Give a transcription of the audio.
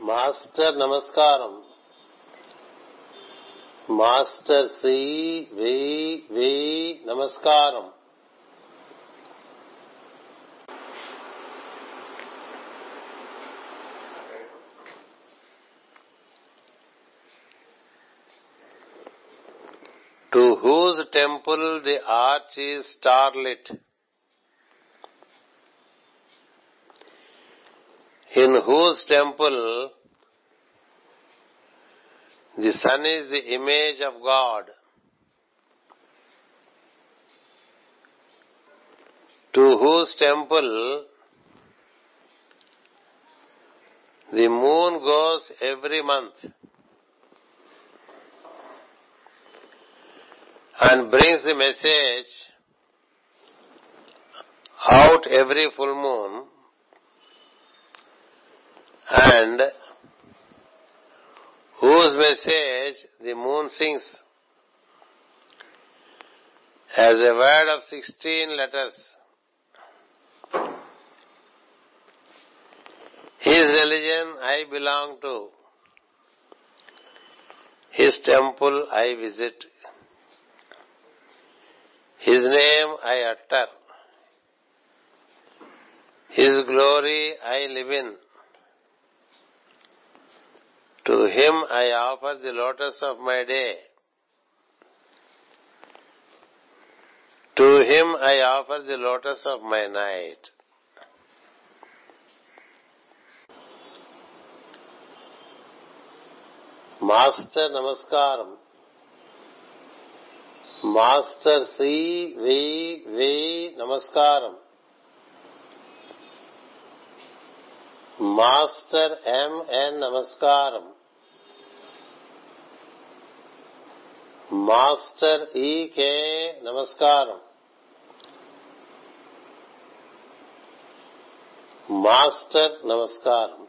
Master నమస్కారం master C వి వి నమస్కారం to whose temple the arch is స్టార్లిట్ in whose temple the sun is the image of God. To whose temple the moon goes every month and brings the message out every full moon and whose message the moon sings as a word of 16 letters. His religion I belong to. His temple I visit. His name I utter. His glory I live in. To him I offer the lotus of my day. To him I offer the lotus of my night. Master నమస్కారం master C వి వి నమస్కారం master MN నమస్కారం master ఈకే నమస్కారం. Master నమస్కారం.